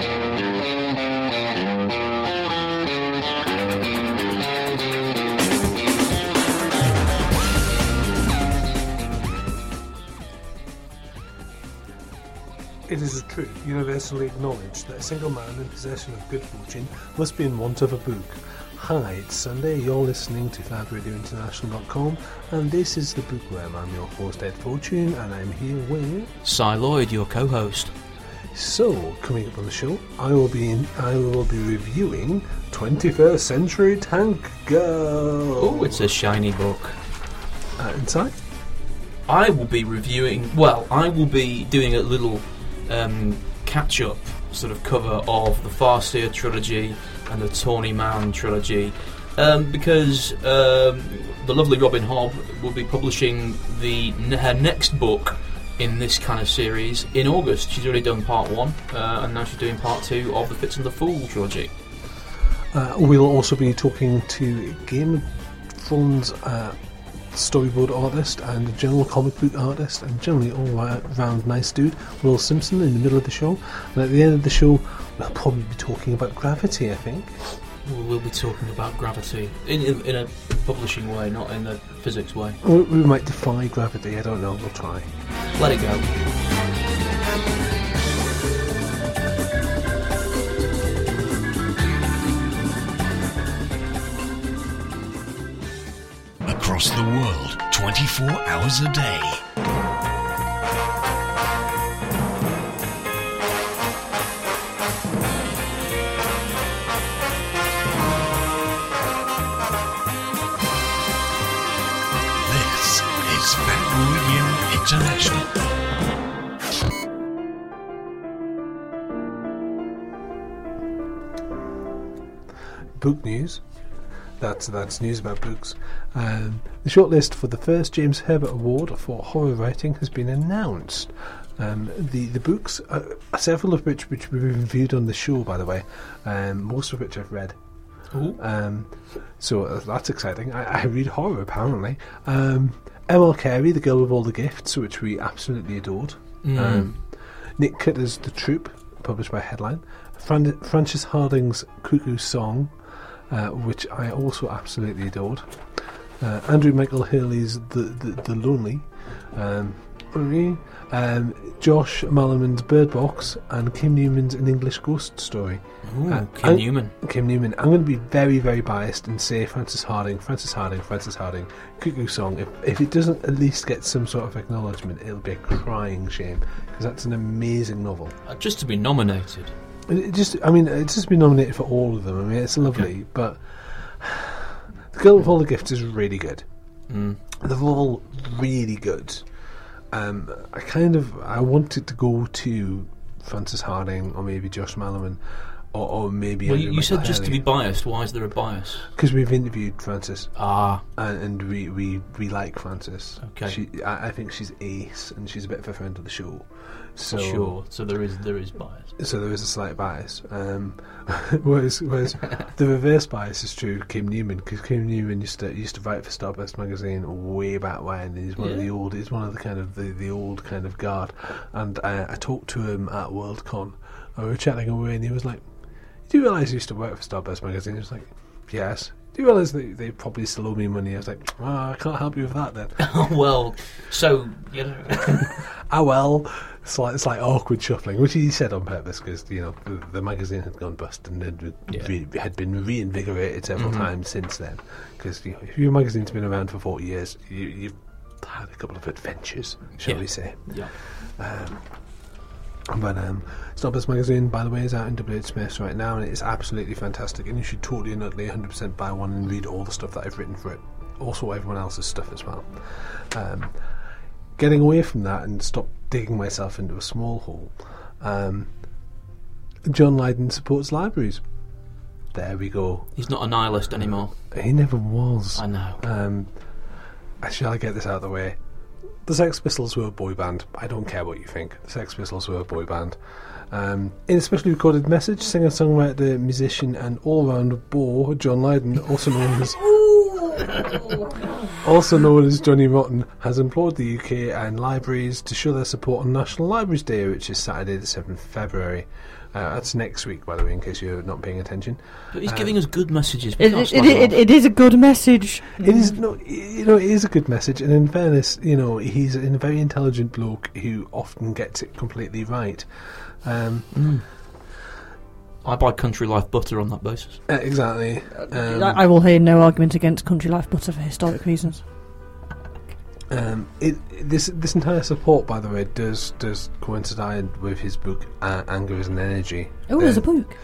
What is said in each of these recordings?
It is a truth universally acknowledged that a single man in possession of good fortune must be in want of a book. Hi, it's Sunday, you're listening to FabRadioInternational.com, and this is the Bookworm. I'm your host, Ed Fortune, and I'm here with. Si Lloyd, your co-host. So, coming up on the show, I will be in, I will be reviewing 21st Century Tank Girl. Oh, it's a shiny book. Uh, inside? I will be reviewing. Well, I will be doing a little um, catch-up sort of cover of the Farseer trilogy and the Tawny Man trilogy, um, because um, the lovely Robin Hobb will be publishing the her next book in this kind of series in August. She's already done part one, uh, and now she's doing part two of the Fitz and the Fool trilogy. Uh, we'll also be talking to Game of Thrones uh, storyboard artist and general comic book artist and generally all round nice dude, Will Simpson, in the middle of the show. And at the end of the show, we'll probably be talking about gravity, I think. We'll be talking about gravity in, in, in a publishing way, not in a physics way. We, we might defy gravity, I don't know, we'll try. Let it go. Across the world, 24 hours a day. International. Book news. That's that's news about books. Um, the shortlist for the first James Herbert Award for horror writing has been announced. Um, the the books, uh, several of which which we've reviewed on the show, by the way, um, most of which I've read. Um, so uh, that's exciting. I, I read horror apparently. Um, M.L. Carey, The Girl with All the Gifts, which we absolutely adored. Mm. Um, Nick Cutter's The Troop, published by Headline. Fran- Frances Hardinge's Cuckoo Song, uh, which I also absolutely adored. Uh, Andrew Michael Hurley's The the, the Lonely. Um, um, Josh Malerman's Bird Box and Kim Newman's An English Ghost Story. Ooh, Uh, Kim and- Newman. Kim Newman. I'm going to be very, very biased and say Frances Hardinge, Frances Hardinge, Frances Hardinge, Cuckoo Song. If, if it doesn't at least get some sort of acknowledgement, it'll be a crying shame because that's an amazing novel. Uh, just to be nominated. It just, I mean, it's just been nominated for all of them. I mean, it's lovely, but The Girl with All the Gifts is really good. Mm. They're all really good. Um, I kind of I wanted to go to Frances Hardinge or maybe Josh Malerman or, or maybe Well, you, you said just to be biased. Why is there a bias? Because we've interviewed Frances Ah, and, and we, we, we like Frances. Okay. she, I, I think she's ace and she's a bit of a friend of the show. So sure. So there is there is bias. so there is a slight bias. Um, whereas, whereas the reverse bias is true. Kim Newman, because Kim Newman used to used to write for Starburst magazine way back when. He's one of the old. He's one of the kind of the, the old kind of guard. And I, I talked to him at Worldcon. And we were chatting away, and he was like, "Do you realise you used to work for Starburst magazine?" He was like, "Yes." Do you realise they, they probably still owe me money? I was like, oh, I can't help you with that then. well, so you know, ah well, it's like it's like awkward shuffling, which he said on purpose because you know the, the magazine had gone bust and had, Yeah. re- had been reinvigorated several Mhm. times since then. Because you know, if your magazine's been around for forty years, you, you've had a couple of adventures, shall Yeah. we say? yeah. Um, but um, Starburst magazine, by the way, is out in WH Smith's right now, and it's absolutely fantastic. And you should totally and utterly 100% buy one and read all the stuff that I've written for it. Also, everyone else's stuff as well. Um, getting away from that and stop digging myself into a small hole. Um, John Lydon supports libraries. There we go. He's not a nihilist anymore. He never was. I know. Um, shall I get this out of the way? The Sex Pistols were a boy band. I don't care what you think. The Sex Pistols were a boy band. Um, in a specially recorded message, singer, songwriter, musician, and all round bore, John Lydon, also known as also known as Johnny Rotten, has implored the UK and libraries to show their support on National Libraries Day, which is Saturday, the 7th of February. Uh, that's next week, by the way, in case you're not paying attention. But he's Um, giving us good messages. It, it, it, it, it is a good message. It is no, you know, it is a good message, and in fairness, you know, he's a very intelligent bloke who often gets it completely right. Um, Mm. I buy Country Life butter on that basis. uh, exactly. Um, I, I will hear no argument against Country Life Butter for historic reasons. Um, it, this this entire support, by the way, does does coincide with his book uh, "Anger Is an Energy." Oh, there's a book.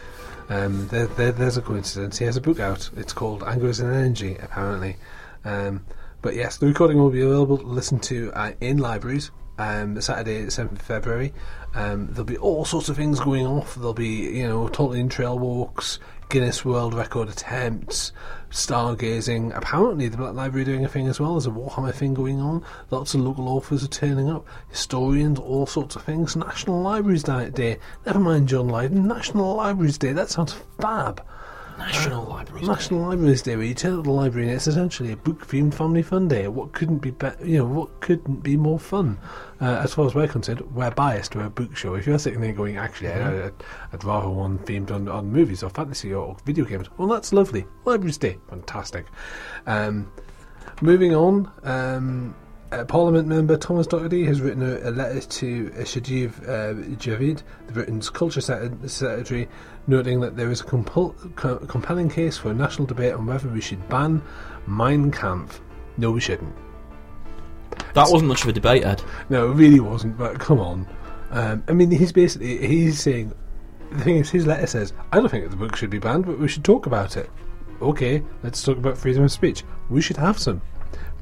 Um, there, there, there's a coincidence. He has a book out. It's called "Anger Is an Energy," apparently. Um, but yes, the recording will be available to listen to uh, in libraries. Um, Saturday, the seventh of February. Um, there'll be all sorts of things going off. There'll be, you know, Tolkien trail walks, Guinness World Record attempts, stargazing. Apparently, the Black Library are doing a thing as well. There's a Warhammer thing going on. Lots of local authors are turning up. Historians, all sorts of things. National Libraries Day. Never mind John Lydon. National Libraries Day. That sounds fab. National Libraries. National Libraries Day, where you turn up the library and it's essentially a book-themed family fun day. What couldn't be, be you know, what couldn't be more fun? Uh, as far as we're concerned, we're biased. We're a book show. If you're sitting there going, actually, I- I'd, I'd rather one themed on, on movies or fantasy or video games. Well, that's lovely. Libraries Day, fantastic. Um, moving on. Um, uh, Parliament member Thomas Docherty has written a, a letter to uh, Sajid uh, Javid, the Britain's Culture Secretary, noting that there is a compul- co- compelling case for a national debate on whether we should ban Mein Kampf. No, we shouldn't. That wasn't much of a debate, Ed. No, it really wasn't. But come on. Um, I mean, he's basically he's saying the thing is his letter says I don't think the book should be banned, but we should talk about it. Okay, let's talk about freedom of speech. We should have some.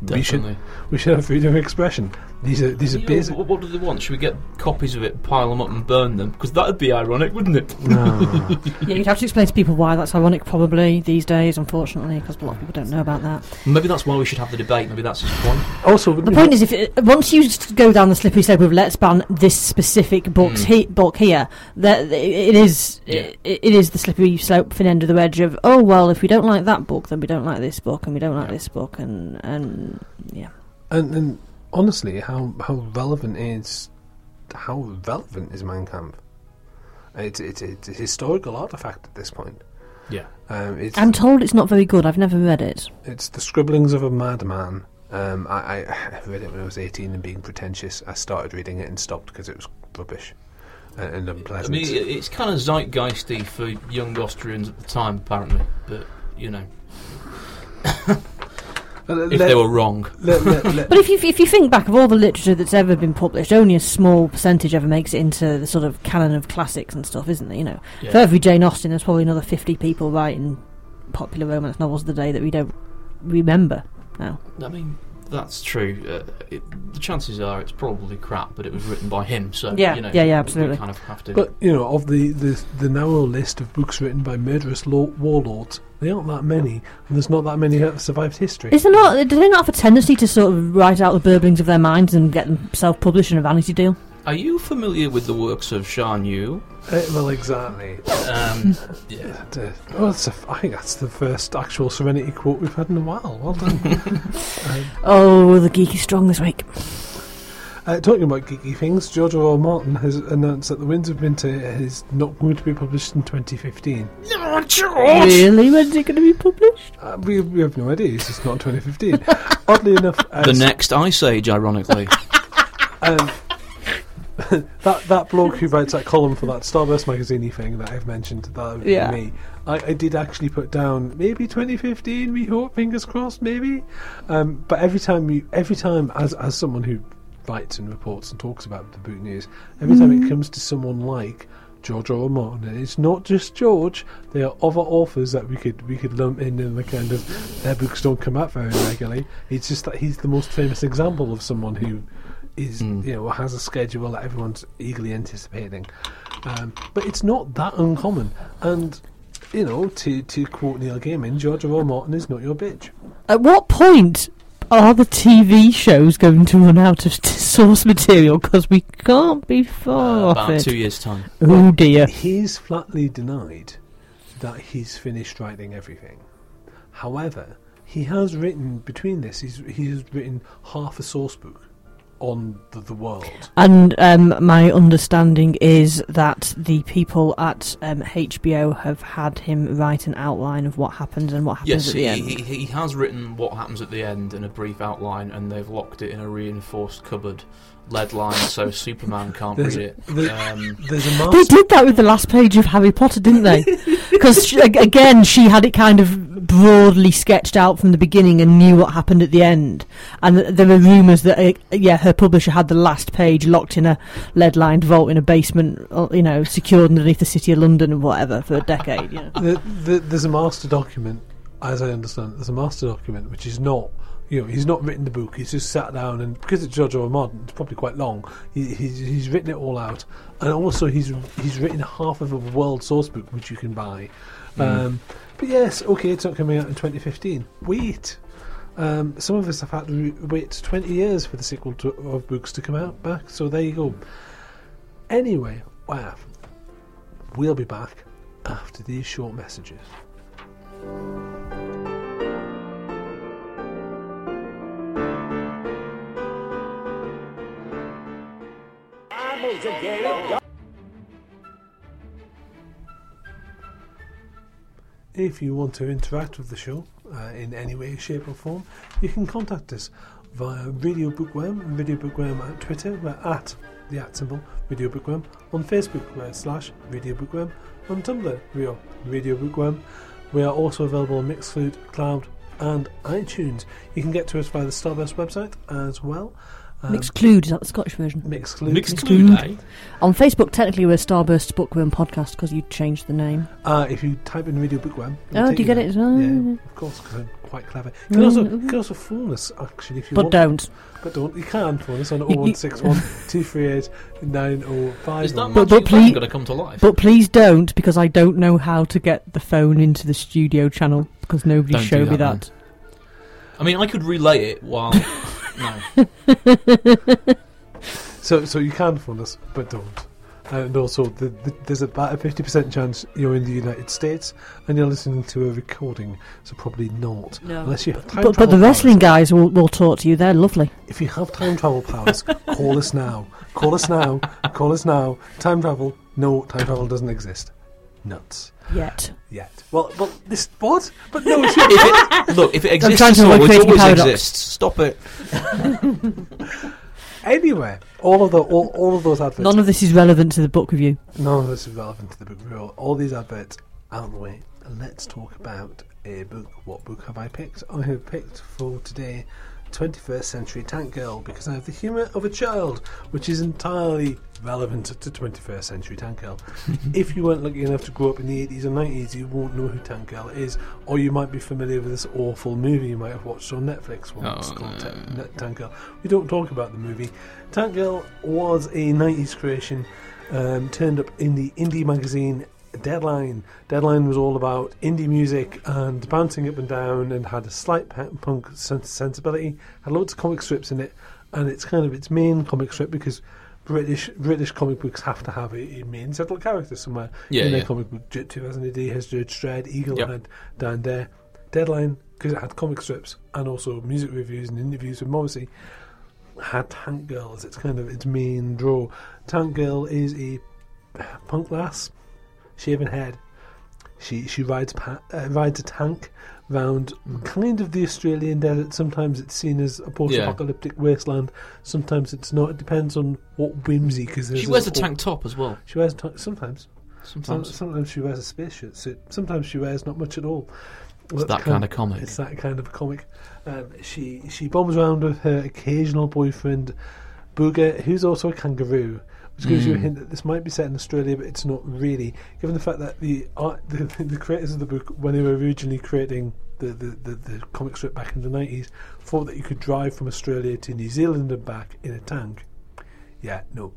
We should Definitely. we should have freedom of expression. These are these are You know, basic. what, what do they want? Should we get copies of it, pile them up, and burn them? Because that'd be ironic, wouldn't it? No. Yeah, you'd have to explain to people why that's ironic, probably these days, unfortunately, because a lot of people don't know about that. Maybe that's why we should have the debate. Maybe that's his point. also, The point is, if it, once you s- go down the slippery slope of let's ban this specific book's Mm. he, book here, that it is Yeah. it, it is the slippery slope thin end of the wedge of oh well, if we don't like that book, then we don't like this book, and we don't like Yeah. this book, and and yeah. and, and honestly, how how relevant is how relevant is Mein Kampf? It's it's it's a historical artifact at this point. Yeah. Um, it's I'm told it's not very good. I've never read it. it's the scribblings of a madman. Um, I, I I read it when I was 18 and being pretentious. I started reading it and stopped because it was rubbish and, and I unpleasant. mean, it's kind of zeitgeisty for young Austrians at the time, apparently. But you know, if let- they were wrong, let- let- let- But if you if you think back of all the literature that's ever been published, only a small percentage ever makes it into the sort of canon of classics and stuff, isn't there? You know, yeah. for every Jane Austen, there's probably another fifty people writing popular romance novels of the day that we don't remember now. I mean, that's true. Uh, it, the chances are it's probably crap, but it was written by him, so Yeah, you know, yeah, yeah, absolutely. kind of have to. But you know, of the, the the narrow list of books written by murderous law, warlords, they aren't that many, and there's not that many that have survived history. Is there not? Do they not have a tendency to sort of write out the burblings of their minds and get them self-published in a vanity deal? Are you familiar with the works of Shan Yu? Uh, well, exactly. Um, yeah. That, uh, oh, that's a f I think that's the first actual Serenity quote we've had in a while. Well done. um, Oh, the geeky strong this week. uh, talking about geeky things, George R. R. Martin has announced that The Winds of Winter is not going to be published in 2015. No, Really? When's it going to be published? Uh, we, we have no idea. It's just not 2015. Oddly enough, The next Ice Age, ironically. um, that that bloke who writes that column for that Starburst magazine thing that I've mentioned, that would be Yeah. me. I, I did actually put down maybe 2015. We hope, fingers crossed, maybe. Um, but every time you, every time as as someone who writes and reports and talks about the boot news, every time it comes to someone like George R. R. Martin, and it's not just George. There are other authors that we could we could lump in in the kind of their books don't come out very regularly. It's just that he's the most famous example of someone who is Mm. you know has a schedule that everyone's eagerly anticipating. Um, but it's not that uncommon, and you know to to quote Neil Gaiman, George R. R. Martin is not your bitch. At what point are the TV shows going to run out of t- source material? Because we can't be far Uh, off about it. two years' time. Oh dear. He's flatly denied that he's finished writing everything. However, he has written between this. He's he's written half a source book on the, the world. And um, my understanding is that the people at um, HBO have had him write an outline of what happens and what happens Yes, at the he, end. he, he has written what happens at the end in a brief outline, and they've locked it in a reinforced cupboard, lead line, so Superman can't There's- read it. there- Um, There's a They did that with the last page of Harry Potter, didn't they? Because again, she had it kind of broadly sketched out from the beginning and knew what happened at the end. And there were rumours that, uh, yeah, her publisher had the last page locked in a lead-lined vault in a basement, uh, you know, secured underneath the city of London or whatever for a decade. You know. the, the, there's a master document, as I understand. it, There's a master document which is not. You know, he's not written the book. He's just sat down and because it's George R. R. Martin, it's probably quite long. He, he's he's written it all out, and also he's he's written half of a world source book which you can buy. Um, but yes, okay, it's not coming out in 2015. Wait, um, some of us have had to wait 20 years for the sequel to, of books to come out back. So there you go. Anyway, wow, we'll be back after these short messages. If you want to interact with the show uh, in any way, shape, or form, you can contact us via Radio Bookworm, Radio Bookworm at Twitter, we're at the at symbol Radio Bookworm, on Facebook, we're slash Radio Bookworm, on Tumblr, we are Radio Bookworm. We are also available on Mixcloud, Cloud, and iTunes. You can get to us via the Starburst website as well. Um, Mixclude, is that the Scottish version? Mixcloud. Mixclude, eh? On Facebook, technically, we're Starburst Bookworm Podcast because you changed the name. Uh, if you type in Radio Bookworm, it'll Oh, take do you get there. it as well? Yeah, of course, because I'm quite clever. You can, also, you Mm. can also phone us, actually, if you But want. don't. But don't. You can phone us on You- you- 0161 238 9050. Is that But- but magic please- going to come to life? But please don't, because I don't know how to get the phone into the studio channel because nobody Don't do showed me that, that. I mean, I could relay it while. no. So, so you can phone us, but don't. And also, the, the, there's about a 50% chance you're in the United States and you're listening to a recording, so probably not. No. Unless you have time But, but the wrestling powers. guys will, will talk to you. They're lovely. If you have time travel powers, call us now. Call us now. Call us now. Time travel. No, time travel doesn't exist. Nuts. Yet. Yet. Well, well, this what? But no, it's if it, look, if it exists, trying to at all, avoid it always paradox. exists. Stop it. anyway. All of the all, all of those adverts. None of this is relevant to the book review. None of this is relevant to the book review. All these adverts out of the way. Let's talk about a book. What book have I picked? Oh, I have picked for today 21st Century Tank Girl because I have the humour of a child, which is entirely relevant to 21st Century Tank Girl. if you weren't lucky enough to grow up in the 80s or 90s, you won't know who Tank Girl is, or you might be familiar with this awful movie you might have watched on Netflix once Oh, called no. Tank Girl. We don't talk about the movie. Tank Girl was a 90s creation, um, turned up in the indie magazine Deadline. Deadline was all about indie music and bouncing up and down and had a slight punk sensibility, had loads of comic strips in it, and it's kind of its main comic strip because British British comic books have to have a, a main central character somewhere Yeah, in their yeah. comic book. J- 2000 AD has Judge Dredd, Eagle Yep. had down there. Deadline, because it had comic strips and also music reviews and interviews with Morrissey, had Tank Girl as its kind of its main draw. Tank Girl is a punk lass, shaven head. She she rides pa- uh, rides a tank round kind of the Australian desert. Sometimes it's seen as a post-apocalyptic wasteland. Sometimes it's not. It depends on what whimsy. Because She wears a tank top as well. She wears a tank sometimes. Some, Sometimes. sometimes she wears a spacesuit suit. Sometimes she wears not much at all. It's that kind of comic. It's that kind of comic. Um, she she bombs around with her occasional boyfriend, Booga, who's also a kangaroo, which gives you a Mm. hint that this might be set in Australia, but it's not really. Given the fact that the art, the, the creators of the book, when they were originally creating the, the, the, the comic strip back in the nineties, thought that you could drive from Australia to New Zealand and back in a tank. Yeah, no.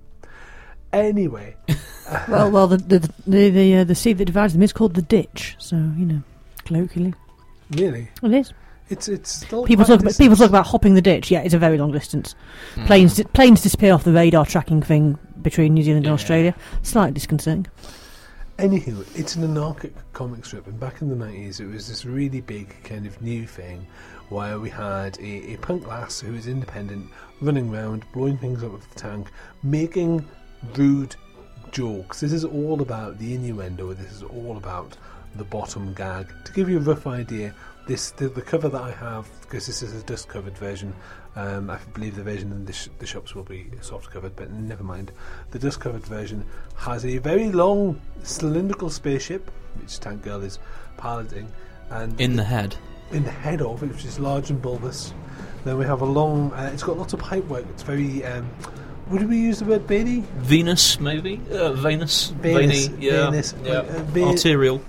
Anyway, well, well, the the the the, uh, the sea that divides them is called the ditch. So you know, colloquially, really, it is. it's it's still People talk a about people talk about hopping the ditch. Yeah, it's a very long distance. Mm. Planes di- planes disappear off the radar tracking thing between New Zealand and Yeah. Australia. Slightly disconcerting. Anywho, it's an anarchic comic strip, and back in the 90s, it was this really big kind of new thing where we had a, a punk lass who was independent, running around, blowing things up with the tank, making rude jokes. This is all about the innuendo, this is all about the bottom gag. To give you a rough idea, this the, the cover that I have, because this is a dust covered version, um, I believe the version in the, sh- the shops will be soft covered, but never mind. The dust covered version has a very long cylindrical spaceship, which Tank Girl is piloting, and In the head. in the head of it, which is large and bulbous. Then we have a long. Uh, it's got lots of pipe work. It's very. Um, would we use the word veiny? Venus, maybe? Uh, Venus? Venus, Veiny, yeah. Venus, yeah. uh, ve- Arterial.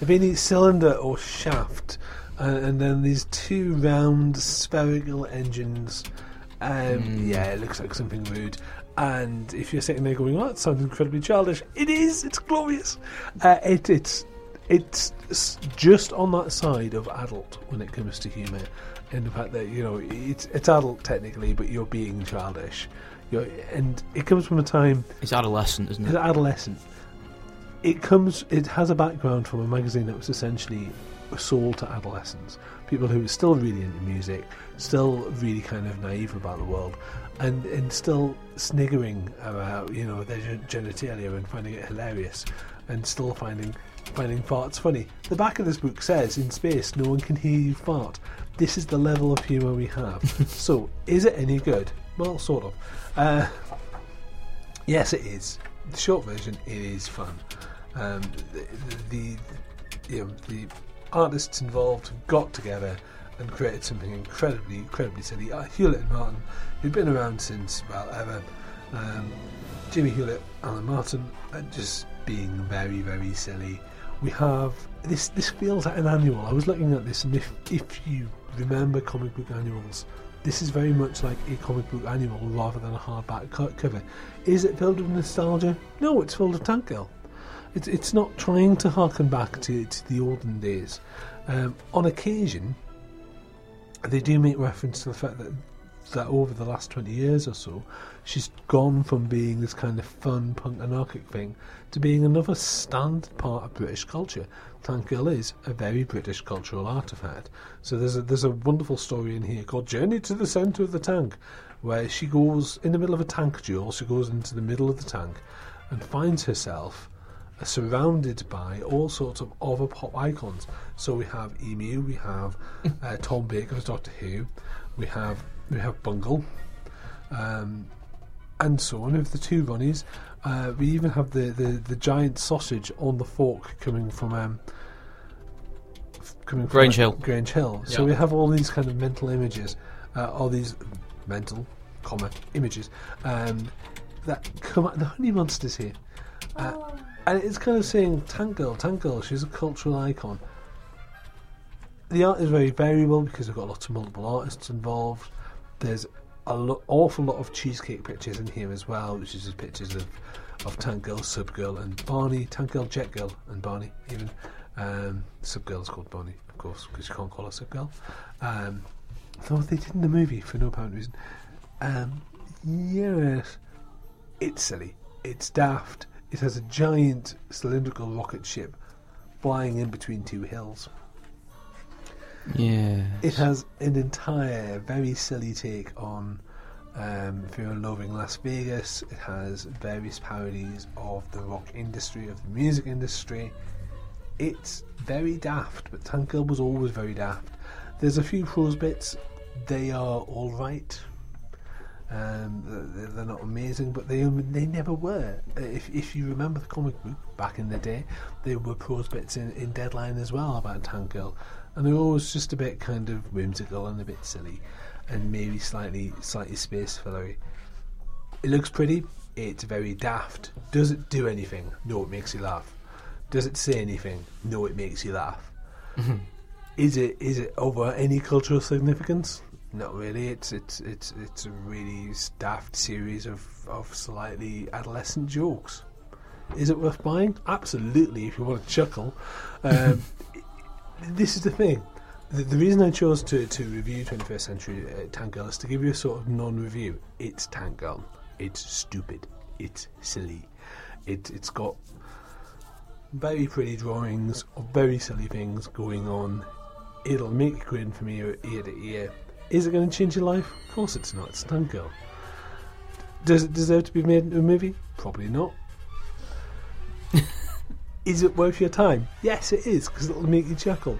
A veiny cylinder or shaft, uh, and then these two round spherical engines. Um, Mm. Yeah, it looks like something rude. And if you're sitting there going, "Oh, that sounds incredibly childish," it is. It's glorious. Uh, it, it's it's just on that side of adult when it comes to humour, in the fact that you know it's it's adult technically, but you're being childish. You're, and it comes from a time It's adolescent, isn't it? an adolescent. It comes. It has a background from a magazine that was essentially sold to adolescents, people who were still really into music, still really kind of naive about the world, and and still sniggering about you know their genitalia and finding it hilarious, and still finding finding farts funny. The back of this book says, "In space, no one can hear you fart." This is the level of humour we have. so, is it any good? Well, sort of. Uh, Yes, it is. The short version, it is fun. Um, the, the, the, you know, the artists involved have got together and created something incredibly, incredibly silly. Uh, Hewlett and Martin, who've been around since well ever. Um, Jamie Hewlett, Alan Martin, just being very, very silly. We have this. This feels like an annual. I was looking at this, and if if you remember comic book annuals, this is very much like a comic book annual rather than a hardback cover. Is it filled with nostalgia? No, it's filled with Tank Girl. It's it's not trying to harken back to, to the olden days. Um, on occasion, they do make reference to the fact that that over the last 20 years or so, she's gone from being this kind of fun punk anarchic thing to being another standard part of British culture. Tank Girl is a very British cultural artifact. So there's a, there's a wonderful story in here called Journey to the Centre of the Tank, where she goes in the middle of a tank duel, she goes into the middle of the tank and finds herself surrounded by all sorts of other pop icons. So we have Emu, we have uh, Tom Baker's Doctor Who, we have we have Bungle, um, and so on. Of the two Ronnies, uh, we even have the, the, the giant sausage on the fork coming from um, f- coming from Grange Hill. Grange Hill. So Yeah. we have all these kind of mental images, uh, all these mental, comma images um, that come. out- The honey monsters here. Uh, and it's kind of saying Tank Girl, Tank Girl, she's a cultural icon. The art is very variable because we've got lots of multiple artists involved. There's an lo- awful lot of cheesecake pictures in here as well, which is just pictures of, of Tank Girl, Sub Girl, and Barney. Tank Girl, Jet Girl, and Barney, even. Um, Sub Girl is called Barney, of course, because you can't call her Sub Girl. Um, though they did in the movie for no apparent reason. Um, yes, it's silly. It's daft. It has a giant cylindrical rocket ship flying in between two hills. Yeah. It has an entire very silly take on um, Fear and Loathing Las Vegas. It has various parodies of the rock industry, of the music industry. It's very daft, but Tank Girl was always very daft. There's a few prose bits. They are all right. Um, they're, they're not amazing, but they they never were. If if you remember the comic book back in the day, there were prose bits in, in Deadline as well about Tank Girl, and they're always just a bit kind of whimsical and a bit silly, and maybe slightly slightly space fillery. It looks pretty. It's very daft. Does it do anything? No, it makes you laugh. Does it say anything? No, it makes you laugh. Is it is it over any cultural significance? Not really. It's it's it's it's a really daft series of, of slightly adolescent jokes. Is it worth buying? Absolutely. If you want to chuckle, um, this is the thing. The, the reason I chose to, to review 21st Century uh, Tank Girl is to give you a sort of non-review. It's Tank Girl. It's stupid. It's silly. It it's got very pretty drawings of very silly things going on. It'll make you grin from ear, ear to ear. Is it going to change your life? Of course it's not. It's Tank Girl. Does it deserve to be made into a movie? Probably not. is it worth your time? Yes, it is because it'll make you chuckle.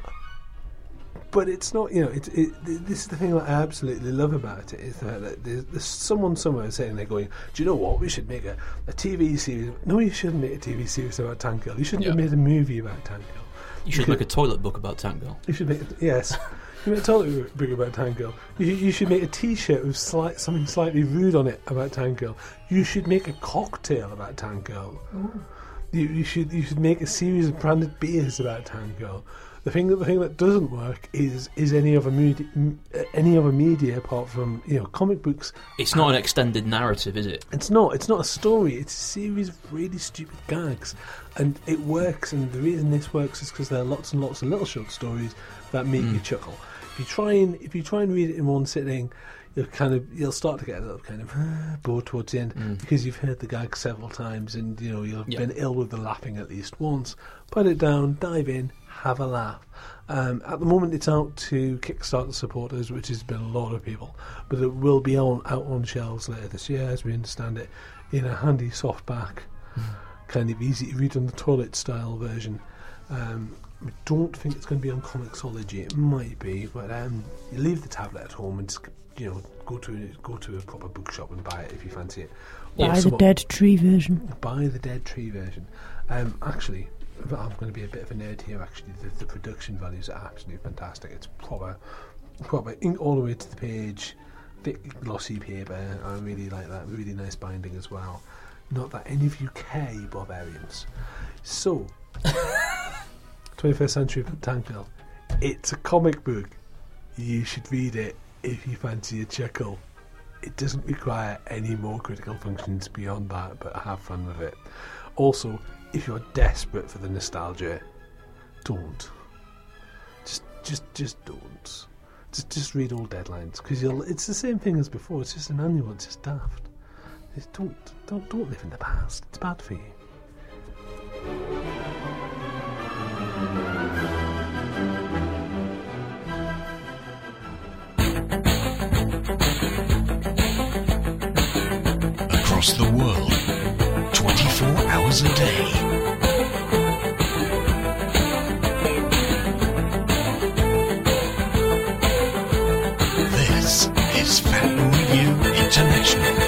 But it's not, you know. It, it, this is the thing that I absolutely love about it is that there's, there's someone somewhere sitting there going, "Do you know what? We should make a, a TV series." No, you shouldn't make a TV series about Tank Girl. You shouldn't have made a movie about Tank Girl. You should make a toilet book about Tank Girl. You should make yes. You make a toilet book about Tank Girl. You, you should make a T-shirt with slight, something slightly rude on it about Tank Girl. You should make a cocktail about Tank Girl. You, you should you should make a series of branded beers about Tank Girl. The thing that the thing that doesn't work is is any other media, uh, any other media apart from you know comic books. It's not an extended narrative, is it? It's not. It's not a story. It's a series of really stupid gags, and it works. And the reason this works is because there are lots and lots of little short stories that make you hmm. chuckle. If you try and if you try and read it in one sitting, you'll kind of you'll start to get a little kind of bored towards the end because you've heard the gag several times, and you know you've Yeah. been ill with the laughing at least once. Put it down, dive in, have a laugh. Um, at the moment, it's out to Kickstarter supporters, which has been a lot of people, but it will be on out on shelves later this year, as we understand it, in a handy softback, kind of easy to read on the toilet style version. Um, I don't think it's going to be on Comixology. It might be, but um, you leave the tablet at home and just, you know go to go to a proper bookshop and buy it if you fancy it. Buy the Dead Tree version. buy the Dead Tree version. Um, actually, I'm going to be a bit of a nerd here. Actually, the, the production values are absolutely fantastic. It's proper, proper ink all the way to the page, thick glossy paper. I really like that. Really nice binding as well. Not that any of you care, you barbarians. So, 21st Century Tank Girl. It's a comic book. You should read it if you fancy a chuckle. It doesn't require any more critical functions beyond that, but have fun with it. Also, if you're desperate for the nostalgia, don't. Just, just, just don't. Just, just read all deadlines because you'll. It's the same thing as before. It's just an annual. It's just daft. Just don't, don't, don't live in the past. It's bad for you. Hours a day. This is Fab Radio International.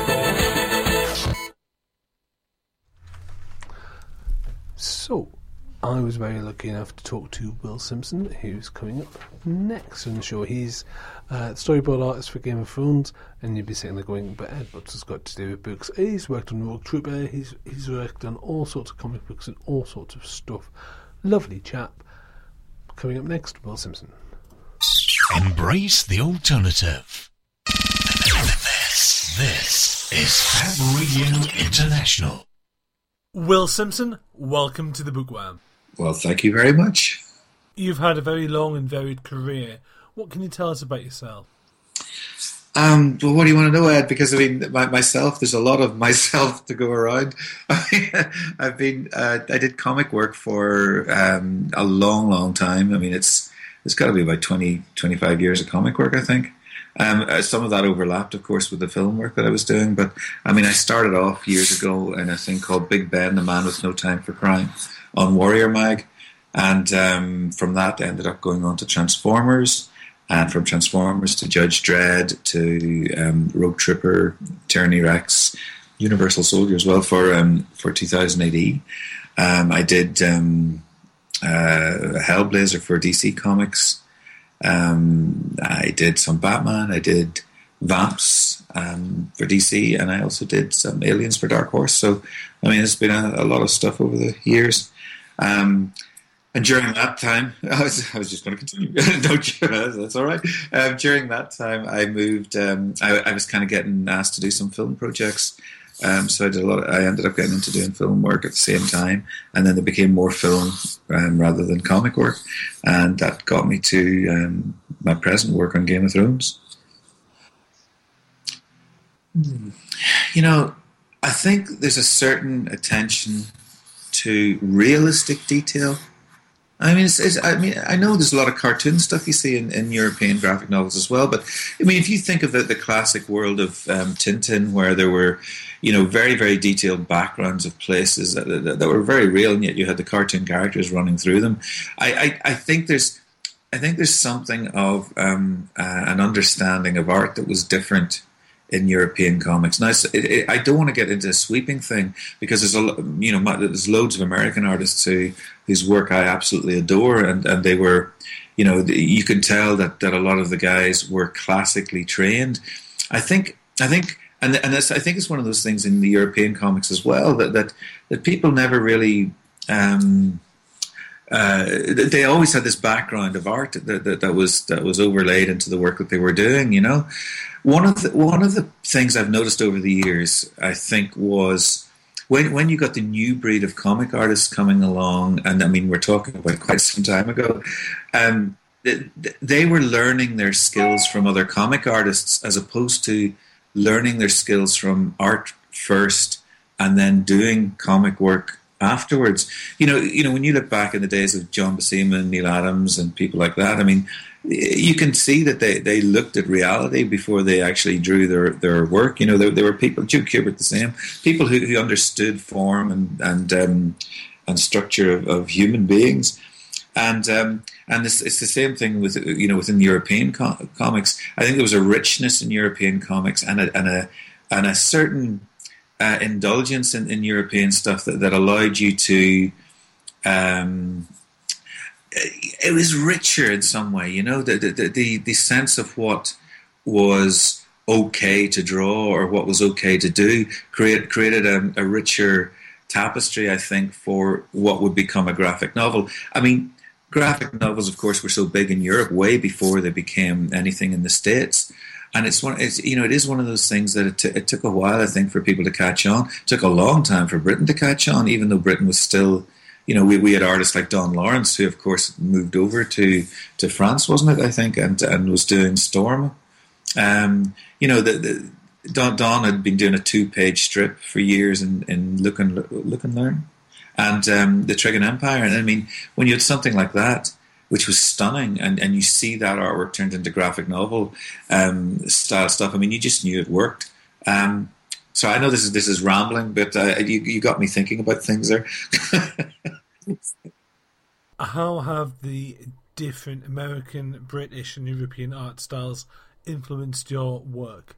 I was very lucky enough to talk to Will Simpson, who's coming up next on the show. He's uh, storyboard artist for Game of Thrones, and you'd be sitting there going, "But Ed, what's this got to do with books?" He's worked on Rogue Trooper. He's he's worked on all sorts of comic books and all sorts of stuff. Lovely chap. Coming up next, Will Simpson. Embrace the alternative. This, this is Fab Radio International. Will Simpson, welcome to the Bookworm. Well, thank you very much. You've had a very long and varied career. What can you tell us about yourself? Um, well, what do you want to know, Ed? Because I mean, my, myself, there's a lot of myself to go around. I've been, uh, I did comic work for um, a long, long time. I mean, it's it's got to be about 20, 25 years of comic work, I think. Um, uh, some of that overlapped, of course, with the film work that I was doing. But I mean, I started off years ago in a thing called Big Ben, the Man with No Time for Crime, on Warrior Mag, and um, from that, I ended up going on to Transformers and from Transformers to Judge Dredd to um, Rogue Trooper, Tyranny Rex, Universal Soldier as well for um, for 2000 AD. Um, I did um, uh, Hellblazer for DC Comics. Um, I did some Batman. I did Vamps um, for DC, and I also did some Aliens for Dark Horse. So, I mean, it's been a, a lot of stuff over the years. Um, and during that time, I was, I was just going to continue. no, that's all right. Um, during that time, I moved. Um, I, I was kind of getting asked to do some film projects. Um, so I did a lot. Of, I ended up getting into doing film work at the same time, and then it became more film um, rather than comic work, and that got me to um, my present work on Game of Thrones. You know, I think there's a certain attention to realistic detail. I mean, it's, it's, I mean, I know there's a lot of cartoon stuff you see in, in European graphic novels as well, but I mean, if you think of the, the classic world of um, Tintin, where there were, you know, very very detailed backgrounds of places that, that, that were very real, and yet you had the cartoon characters running through them. I, I, I think there's, I think there's something of um, uh, an understanding of art that was different in European comics. Now, it, it, I don't want to get into a sweeping thing because there's a you know there's loads of American artists who whose work I absolutely adore, and, and they were, you know, you can tell that that a lot of the guys were classically trained. I think I think. And, and I think it's one of those things in the European comics as well that that, that people never really um, uh, they always had this background of art that, that, that, was that was overlaid into the work that they were doing. You know, one of the one of the things I've noticed over the years, I think, was when when you got the new breed of comic artists coming along, and I mean we're talking about quite some time ago, um, they, they were learning their skills from other comic artists as opposed to learning their skills from art first and then doing comic work afterwards. You know, you know when you look back in the days of John Buscema and Neal Adams and people like that. I mean, you can see that they, they looked at reality before they actually drew their, their work. You know, there, there were people, Joe Kubert the same, people who, who understood form and and um, and structure of, of, human beings. And um, and it's, it's, the same thing with you know within European com- comics. I think there was a richness in European comics and a and a and a certain uh, indulgence in, in European stuff that, that allowed you to um, it was richer in some way, you know, the, the, the, the sense of what was okay to draw or what was okay to do create, created a, a richer tapestry, I think, for what would become a graphic novel. I mean, graphic novels, of course, were so big in Europe way before they became anything in the States. And it's one, it's, you know, it is one of those things that it, t- it took a while, I think, for people to catch on. It took a long time for Britain to catch on, even though Britain was still you know, we, we had artists like Don Lawrence, who of course moved over to, to France, wasn't it? I think, and and was doing Storm. Um, you know, the, the, Don, Don had been doing a two page strip for years in, in Look and Look and Learn, and um, the Trigan Empire. And I mean, when you had something like that, which was stunning, and, and you see that artwork turned into graphic novel um, style stuff. I mean, you just knew it worked. Um, so I know this is this is rambling, but uh, you you got me thinking about things there. How have the different American, British, and European art styles influenced your work?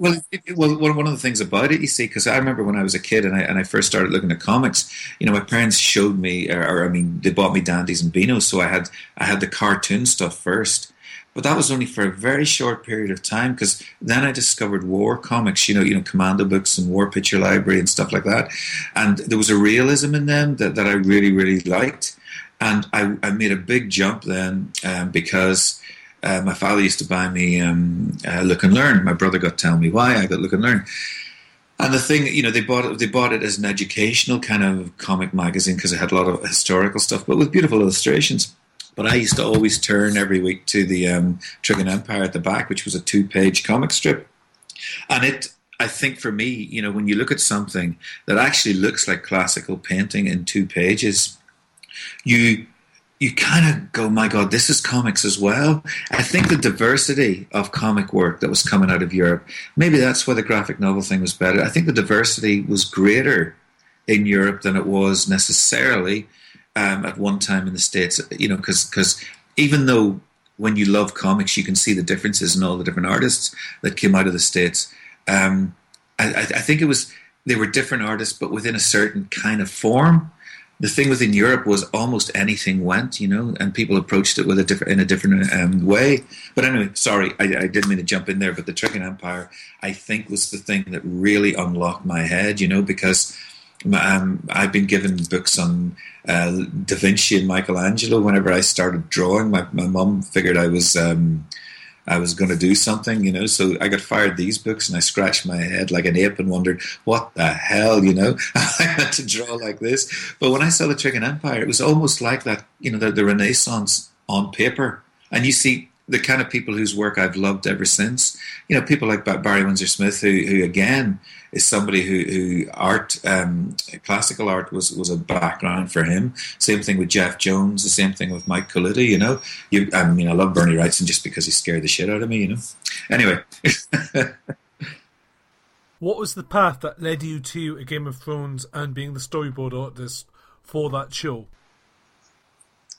Well, it, well, one of the things about it, you see, because I remember when I was a kid and I and I first started looking at comics, you know, my parents showed me, or, or I mean, they bought me Dandies and Beanos, so I had I had the cartoon stuff first, but that was only for a very short period of time because then I discovered war comics, you know, you know, commando books and war picture library and stuff like that. And there was a realism in them that, that I really, really liked. And I, I made a big jump then um, because uh, my father used to buy me um, uh, Look and Learn. My brother got to tell me why I got Look and Learn. And the thing, you know, they bought it. They bought it as an educational kind of comic magazine because it had a lot of historical stuff, but with beautiful illustrations. But I used to always turn every week to the um, Trigan Empire at the back, which was a two page comic strip. And it, I think for me, you know, when you look at something that actually looks like classical painting in two pages, you you kind of go, my God, this is comics as well. I think the diversity of comic work that was coming out of Europe, maybe that's why the graphic novel thing was better. I think the diversity was greater in Europe than it was necessarily um, at one time in the states. You know, because even though when you love comics, you can see the differences in all the different artists that came out of the states. Um, I, I, think it was they were different artists, but within a certain kind of form. The thing within Europe was almost anything went, you know, and people approached it with a different in a different um, way. But anyway, sorry, I, I, didn't mean to jump in there. But the Trigan Empire, I think, was the thing that really unlocked my head, you know, because um, I've been given books on uh, Da Vinci and Michelangelo. Whenever I started drawing, my my mum figured I was um, I was going to do something, you know. So I got fired these books, and I scratched my head like an ape and wondered what the hell, you know. I had to draw like this. But when I saw the Trigan Empire, it was almost like that, you know, the, the Renaissance on paper. And you see, the kind of people whose work I've loved ever since. You know, people like Barry Windsor Smith, who, who again is somebody who, who art, um, classical art was, was a background for him. Same thing with Jeff Jones. The same thing with Mike Kaluta. You know, you. I mean, I love Bernie Wrightson just because he scared the shit out of me. You know. Anyway. What was the path that led you to a Game of Thrones and being the storyboard artist for that show?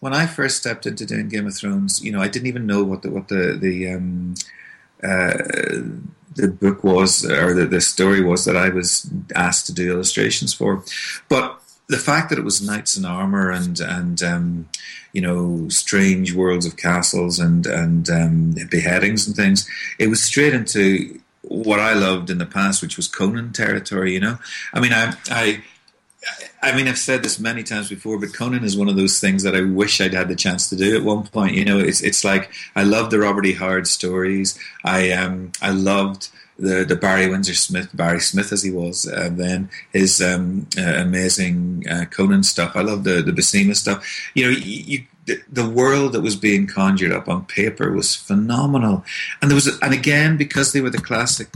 When I first stepped into doing Game of Thrones, you know, I didn't even know what the what the the um, uh, the book was or the, the story was that I was asked to do illustrations for. But the fact that it was knights in armor and and um, you know strange worlds of castles and and um, beheadings and things, it was straight into what I loved in the past, which was Conan territory. You know, I mean, I I I mean, I've said this many times before, but Conan is one of those things that I wish I'd had the chance to do at one point. You know, it's it's like I love the Robert E. Howard stories. I um I loved the the Barry Windsor Smith, Barry Smith as he was uh, then, his um, uh, amazing uh, Conan stuff. I love the the Buscema stuff. You know, you, you the, the world that was being conjured up on paper was phenomenal, and there was and again because they were the classic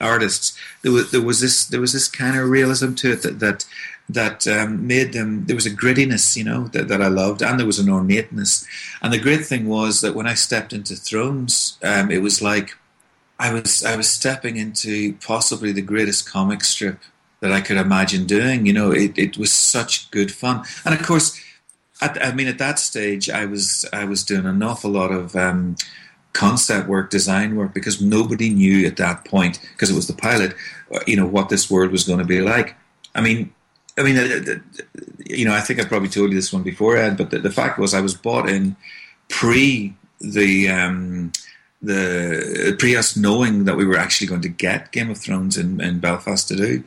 artists, there was there was this there was this kind of realism to it that that that um, made them there was a grittiness you know that, that i loved and there was an ornateness. And the great thing was that when i stepped into thrones um, it was like i was i was stepping into possibly the greatest comic strip that i could imagine doing you know it, it was such good fun. And of course at, i mean at that stage i was i was doing an awful lot of um, concept work design work because nobody knew at that point because it was the pilot you know what this world was going to be like. I mean I mean, uh, you know, I think I probably told you this one before, Ed. But the, the fact was, I was bought in pre the um, the pre us knowing that we were actually going to get Game of Thrones in, in Belfast to do,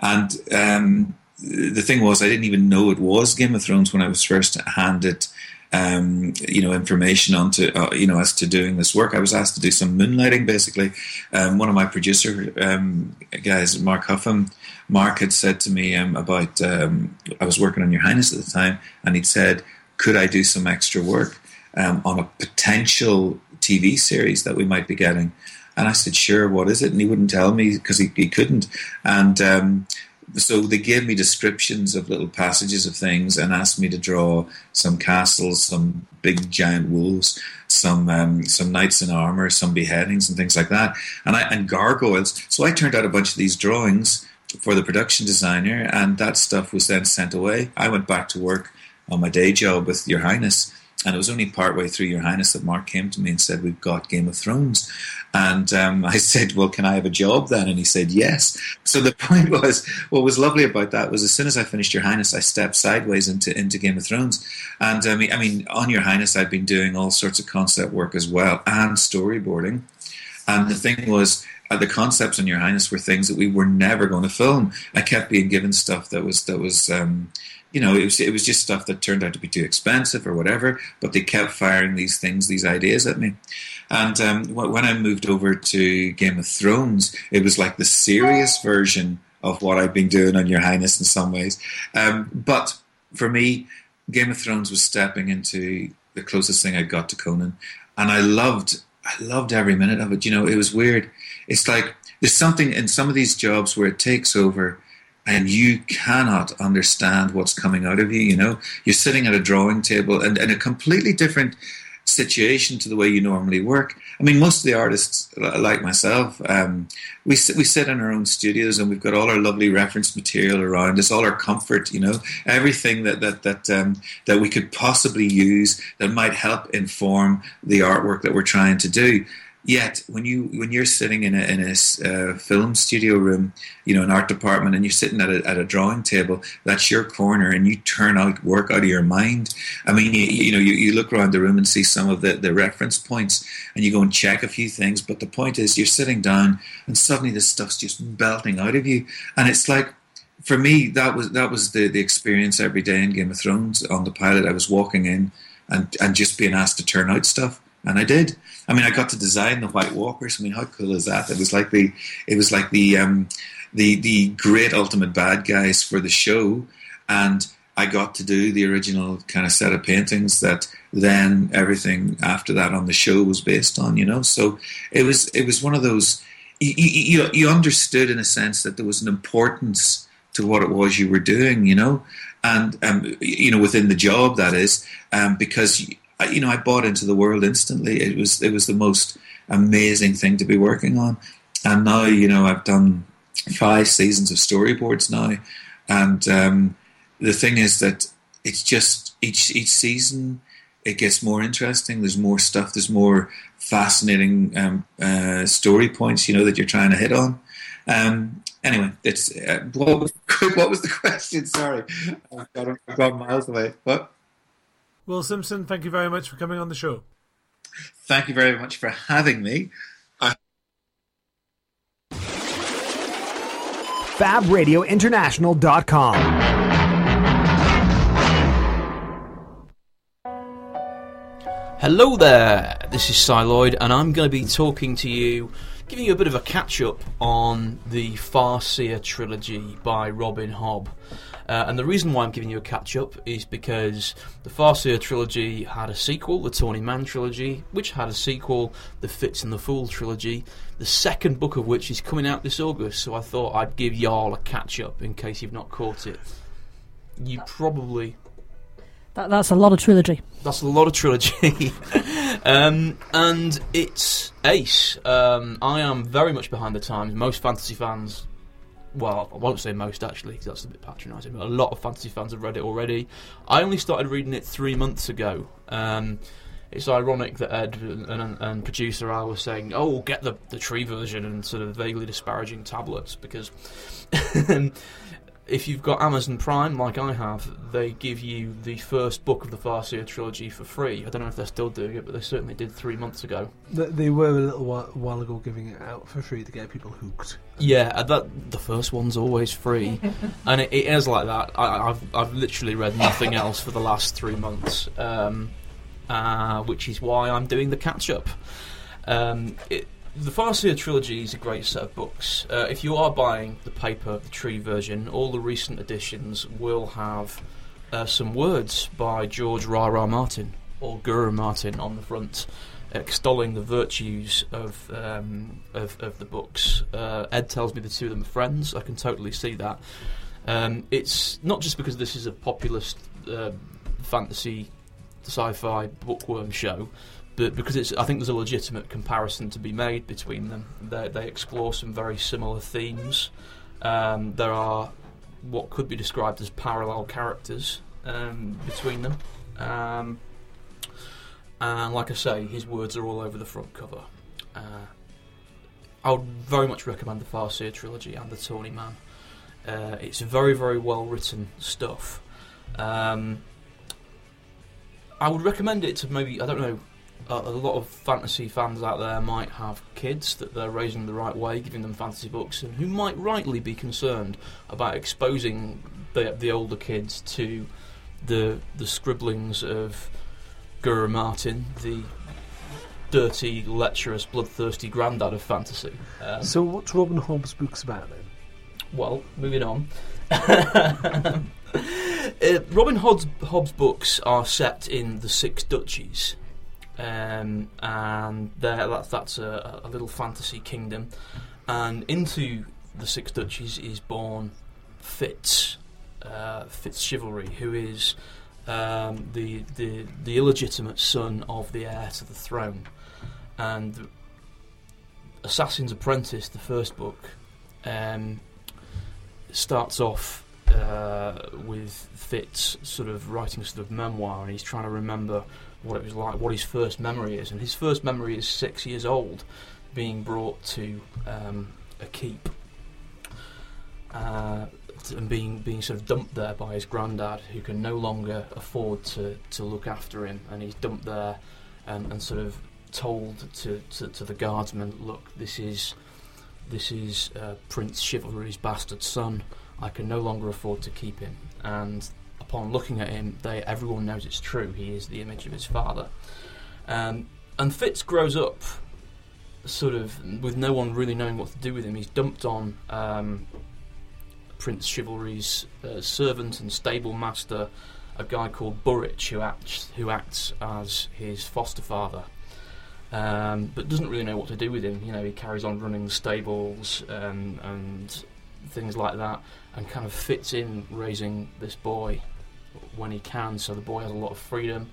and um, the thing was, I didn't even know it was Game of Thrones when I was first handed. Um, you know, information onto uh, you know as to doing this work. I was asked to do some moonlighting. Basically, um, one of my producer um, guys, Mark Huffam, Mark had said to me um, about um, I was working on Your Highness at the time, and he'd said, "Could I do some extra work um, on a potential TV series that we might be getting?" And I said, "Sure. What is it?" And he wouldn't tell me because he, he couldn't. And um, so they gave me descriptions of little passages of things and asked me to draw some castles, some big giant wolves, some um, some knights in armor, some beheadings and things like that, and I and gargoyles. So I turned out a bunch of these drawings for the production designer, and that stuff was then sent away. I went back to work on my day job with Your Highness, and it was only partway through Your Highness that Mark came to me and said, "We've got Game of Thrones," and um, I said, "Well, can I have a job then?" And he said, "Yes." So the point was, what was lovely about that was, as soon as I finished Your Highness, I stepped sideways into into Game of Thrones, and I mean, I mean, on Your Highness, I'd been doing all sorts of concept work as well and storyboarding, and the thing was the concepts in Your Highness were things that we were never going to film. I kept being given stuff that was that was. Um, you know, it was it was just stuff that turned out to be too expensive or whatever. But they kept firing these things, these ideas at me. And um, when I moved over to Game of Thrones, it was like the serious version of what I've been doing on Your Highness in some ways. Um, but for me, Game of Thrones was stepping into the closest thing I got to Conan, and I loved I loved every minute of it. You know, it was weird it's like there's something in some of these jobs where it takes over and you cannot understand what's coming out of you. You know, you're sitting at a drawing table and in a completely different situation to the way you normally work. I mean, most of the artists, like myself, um, we sit, we sit in our own studios and we've got all our lovely reference material around us, all our comfort, you know, everything that that that um, that we could possibly use that might help inform the artwork that we're trying to do. Yet, when you when you're sitting in a in a uh, film studio room, you know, an art department, and you're sitting at a at a drawing table, that's your corner, and you turn out work out of your mind. I mean, you, you know, you, you look around the room and see some of the, the reference points, and you go and check a few things. But the point is, you're sitting down, and suddenly this stuff's just belting out of you, and it's like for me, that was that was the, the experience every day in Game of Thrones on the pilot. I was walking in and, and just being asked to turn out stuff, and I did. I mean, I got to design the White Walkers. I mean, how cool is that? It was like the it was like the um, the the great ultimate bad guys for the show, and I got to do the original kind of set of paintings that then everything after that on the show was based on. You know, so it was it was one of those. You, you, you understood in a sense that there was an importance to what it was you were doing. You know, and um, you know within the job that is um, because you know I bought into the world instantly. It was it was the most amazing thing to be working on, and now you know I've done five seasons of storyboards now, and um, the thing is that it's just each each season it gets more interesting. There's more stuff. There's more fascinating um, uh, story points, you know, that you're trying to hit on. Um, anyway, it's uh, what, was, what was the question? Sorry, I've got, I've got miles away. What? Will Simpson, thank you very much for coming on the show. Thank you very much for having me. FabRadioInternational.com. Hello there, this is Si Lloyd, and I'm going to be talking to you, giving you a bit of a catch up on the Farseer trilogy by Robin Hobb. Uh, and the reason why I'm giving you a catch up is because the Farseer trilogy had a sequel, the Tawny Man trilogy, which had a sequel, the Fitz and the Fool trilogy, the second book of which is coming out this August, so I thought I'd give y'all a catch up in case you've not caught it. You probably That, that's a lot of trilogy. that's a lot of trilogy. um, and it's ace. Um, I am very much behind the times. Most fantasy fans, well, I won't say most actually, because that's a bit patronising, but a lot of fantasy fans have read it already. I only started reading it three months ago. Um, it's ironic that Ed and, and, and producer Al were saying, "Oh, get the the tree version," and sort of vaguely disparaging tablets because if you've got Amazon Prime, like I have, they give you the first book of the Farseer trilogy for free. I don't know if they're still doing it, but they certainly did three months ago. Th- They were a little while, while ago giving it out for free to get people hooked. Yeah, uh, that the first one's always free, and it, it is like that. I, I've I've literally read nothing else for the last three months, um, uh, which is why I'm doing the catch up. Um, it, the Farseer trilogy is a great set of books. Uh, if you are buying the paper, the tree version, all the recent editions will have uh, some words by George R. R. Martin or Guru Martin on the front, extolling the virtues of um, of, of the books. Uh, Ed tells me the two of them are friends. I can totally see that. Um, it's not just because this is a populist uh, fantasy sci-fi bookworm show, but because it's, I think there's a legitimate comparison to be made between them. They, they explore some very similar themes. Um, there are what could be described as parallel characters um, between them. Um, and like I say, his words are all over the front cover. Uh, I would very much recommend the Farseer trilogy and the Tawny Man. Uh, it's very, very well written stuff. Um, I would recommend it to maybe I don't know. A, a lot of fantasy fans out there might have kids that they're raising the right way, giving them fantasy books, and who might rightly be concerned about exposing the, the older kids to the the scribblings of Guru Martin, the dirty, lecherous, bloodthirsty granddad of fantasy. Um, So, what's Robin Hobb's books about then? well, moving on. uh, Robin Hobb's, Hobb's books are set in the Six Duchies, um, and there that's, that's a, a little fantasy kingdom. And into the Six Duchies is born Fitz, uh, Fitz Chivalry, who is um, the, the the illegitimate son of the heir to the throne, and Assassin's Apprentice, the first book. Um, starts off uh, with Fitz sort of writing sort of memoir, and he's trying to remember what it was like, what his first memory is, and his first memory is six years old, being brought to um, a keep. Uh, and being being sort of dumped there by his granddad, who can no longer afford to, to look after him, and he's dumped there, and, and sort of told to, to, to the guardsman, look, this is this is uh, Prince Chivalry's bastard son. I can no longer afford to keep him. And upon looking at him, they everyone knows it's true. He is the image of his father. Um, and Fitz grows up, sort of, with no one really knowing what to do with him. He's dumped on um, Prince Chivalry's uh, servant and stable master, a guy called Burrich, who acts who acts as his foster father. Um, but doesn't really know what to do with him. You know, he carries on running stables um, and things like that, and kind of fits in raising this boy when he can. So the boy has a lot of freedom.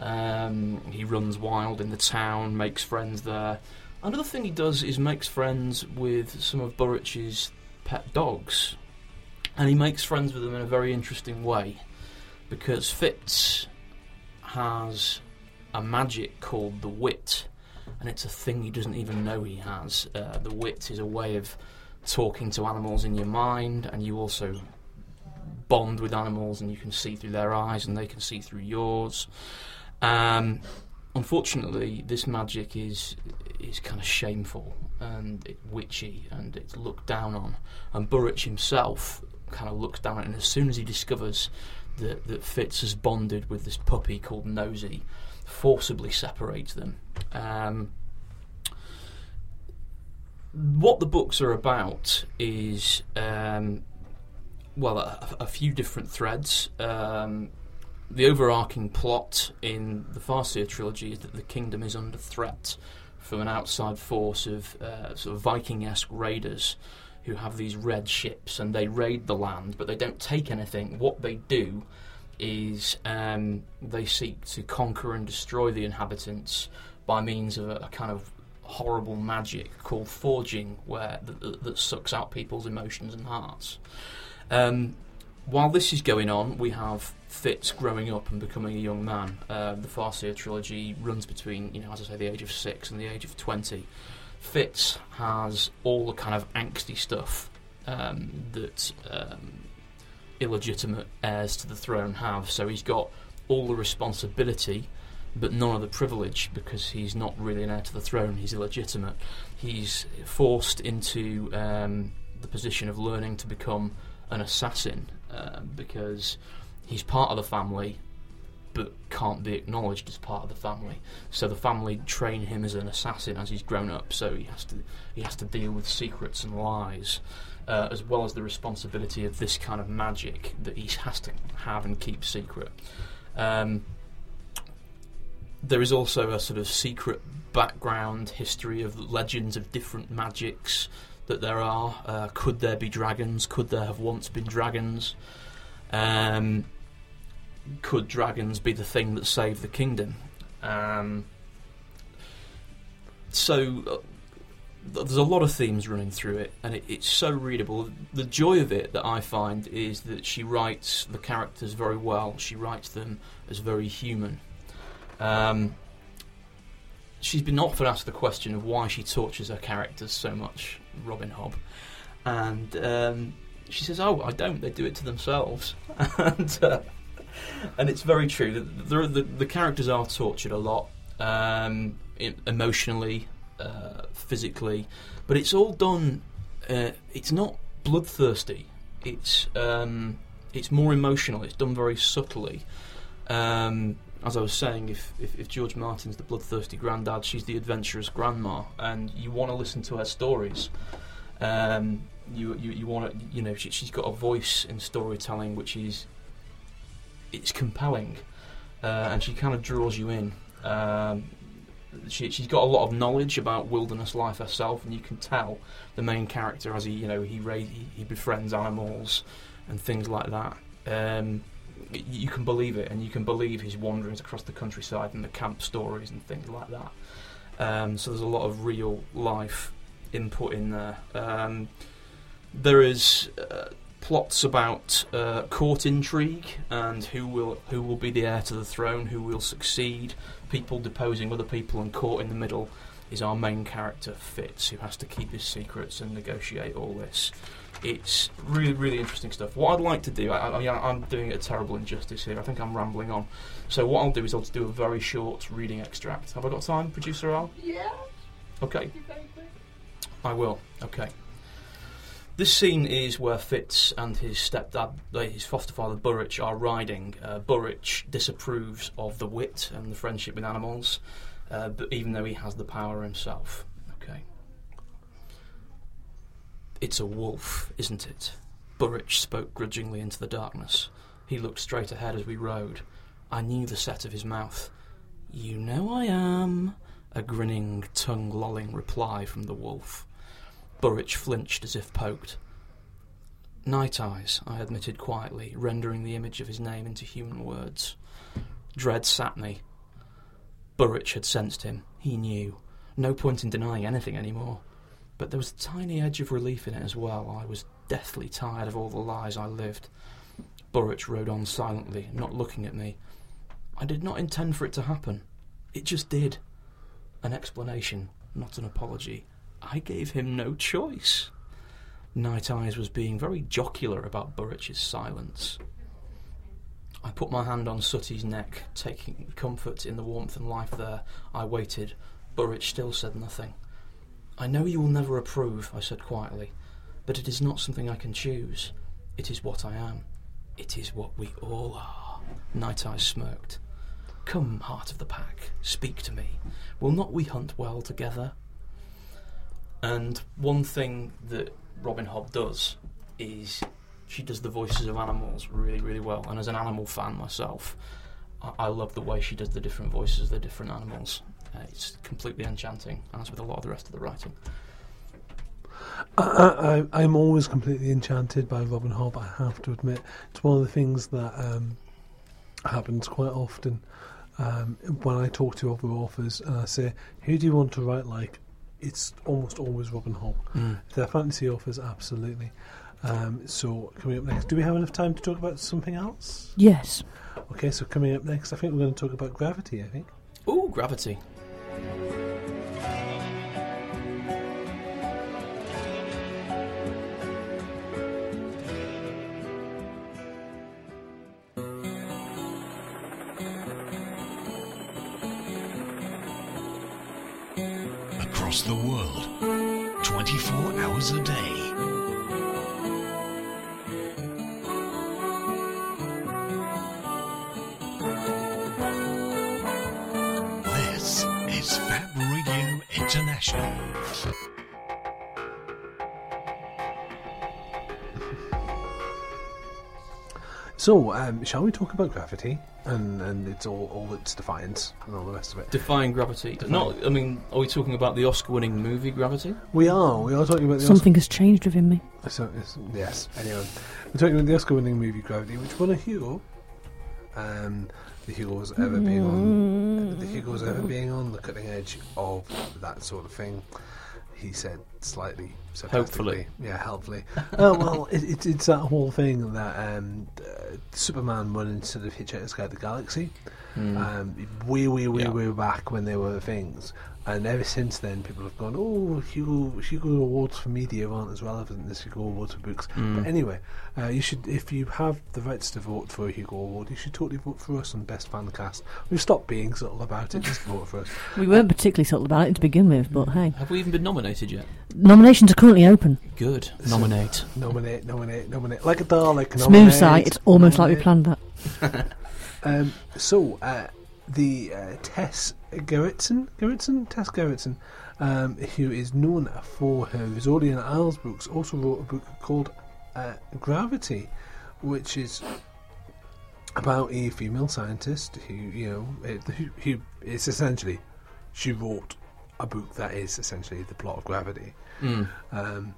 Um, he runs wild in the town, makes friends there. Another thing he does is makes friends with some of Burrich's pet dogs, and he makes friends with them in a very interesting way because Fitz has a magic called the wit, and it's a thing he doesn't even know he has. Uh, the wit is a way of talking to animals in your mind, and you also bond with animals, and you can see through their eyes, and they can see through yours. Um, unfortunately, this magic is is kind of shameful and it, witchy, and it's looked down on. And Burrich himself kind of looks down on it, and as soon as he discovers that, that Fitz has bonded with this puppy called Nosy, forcibly separates them. Um, what the books are about is, um, well, a, a few different threads. Um, the overarching plot in the Farseer trilogy is that the kingdom is under threat from an outside force of uh, sort of Viking-esque raiders who have these red ships and they raid the land, but they don't take anything. What they do is um, they seek to conquer and destroy the inhabitants by means of a, a kind of horrible magic called forging, where that, that sucks out people's emotions and hearts. Um, while this is going on, we have Fitz growing up and becoming a young man. Uh, the Farseer trilogy runs between, you know, as I say, the age of six and the age of twenty. Fitz has all the kind of angsty stuff um, that um, illegitimate heirs to the throne have. So he's got all the responsibility, but none of the privilege because he's not really an heir to the throne. He's illegitimate. He's forced into um, the position of learning to become an assassin uh, because he's part of the family but can't be acknowledged as part of the family. So the family train him as an assassin as he's grown up. So he has to he has to deal with secrets and lies, uh, as well as the responsibility of this kind of magic that he has to have and keep secret. Um, there is also a sort of secret background history of legends of different magics that there are. Uh, could there be dragons? Could there have once been dragons? Um, could dragons be the thing that saved the kingdom? Um, so uh, there's a lot of themes running through it, and it, it's so readable. The joy of it that I find is that she writes the characters very well. She writes them as very human. Um, she's been often asked the question of why she tortures her characters so much, Robin Hobb, and um, she says, "Oh, I don't. They do it to themselves." and uh, and it's very true. The, the, the, characters are tortured a lot, um, emotionally, uh, physically, but it's all done. Uh, it's not bloodthirsty. It's um, it's more emotional. It's done very subtly. Um, as I was saying, if, if, if George Martin's the bloodthirsty granddad, she's the adventurous grandma, and you want to listen to her stories. Um, you you, you want to you know she, she's got a voice in storytelling which is it's compelling, uh, and she kind of draws you in. Um, she, she's got a lot of knowledge about wilderness life herself, and you can tell the main character as he, you know, he he, he befriends animals and things like that. Um, you can believe it, and you can believe his wanderings across the countryside and the camp stories and things like that. Um, so there's a lot of real life input in there. Um, there is uh, plots about uh, court intrigue and who will who will be the heir to the throne, who will succeed, people deposing other people, and caught in the middle is our main character Fitz, who has to keep his secrets and negotiate all this. It's really, really interesting stuff. What I'd like to do, I, I, I'm doing it a terrible injustice here. I think I'm rambling on. So what I'll do is I'll do a very short reading extract. Have I got time, producer Al? Yeah. Okay. I will. Okay. This scene is where Fitz and his stepdad, uh, his foster father Burrich, are riding. Uh, Burrich disapproves of the wit and the friendship with animals, uh, but even though he has the power himself. Okay. It's a wolf, isn't it? Burrich spoke grudgingly into the darkness. He looked straight ahead as we rode. I knew the set of his mouth. You know I am. A grinning, tongue lolling reply from the wolf. Burrich flinched as if poked. Night eyes, I admitted quietly, rendering the image of his name into human words. Dread sat me. Burrich had sensed him. He knew. No point in denying anything anymore. But there was a tiny edge of relief in it as well. I was deathly tired of all the lies I lived. Burrich rode on silently, not looking at me. I did not intend for it to happen. It just did. An explanation, not an apology. I gave him no choice. Night Eyes was being very jocular about Burrich's silence. I put my hand on Sooty's neck, taking comfort in the warmth and life there. I waited. Burrich still said nothing. I know you will never approve, I said quietly, but it is not something I can choose. It is what I am. It is what we all are. Night Eyes smirked. Come, heart of the pack, speak to me. Will not we hunt well together? And one thing that Robin Hobb does is she does the voices of animals really, really well. And as an animal fan myself, I, I love the way she does the different voices of the different animals. Uh, it's completely enchanting, as with a lot of the rest of the writing. I, I, I'm always completely enchanted by Robin Hobb. I have to admit, it's one of the things that um, happens quite often um, when I talk to other authors and I say, "Who do you want to write like?" It's almost always Robin Hobb. Mm. If they're fantasy authors, absolutely. Um, so coming up next, do we have enough time to talk about something else? Yes. Okay, so coming up next, I think we're going to talk about gravity. I think. Ooh, gravity. Thank you. So, um, shall we talk about gravity and and it's all all its defiance and all the rest of it? Defying gravity. Not. I mean, are we talking about the Oscar-winning movie Gravity? We are. We are talking about the Something has changed within me. So, yes. Anyway, we're talking about the Oscar-winning movie Gravity, which won a Hugo. Um, the Hugo's ever being on the Hugo's ever being on the cutting edge of that sort of thing. He said slightly. Hopefully. yeah, helpfully. oh well, it, it, it's that whole thing that um, uh, Superman won instead of Hitchhiker's Guide to the Galaxy. Mm. Um, way, way, way, Yeah. way back when they were things. And ever since then, people have gone, oh, Hugo, Hugo Awards for media aren't as relevant as Hugo Awards for books. Mm. But anyway, uh, you should, if you have the rights to vote for a Hugo Award, you should totally vote for us on Best Fan Cast. We've stopped being subtle about it, just vote for us. We weren't particularly subtle about it to begin with, but hey. Have we even been nominated yet? Nominations are currently open. Good. Nominate. Nominate, nominate, nominate. Like a Dalek, Smooth site. It's almost like we planned that. Um, so, uh, the uh, Tess Gerritsen, Gerritsen, Tess Gerritsen, um, who is known for her Rizzoli and Isles books, also wrote a book called uh, Gravity, which is about a female scientist who, you know, who, who is essentially she wrote a book that is essentially the plot of Gravity. Mm. Um,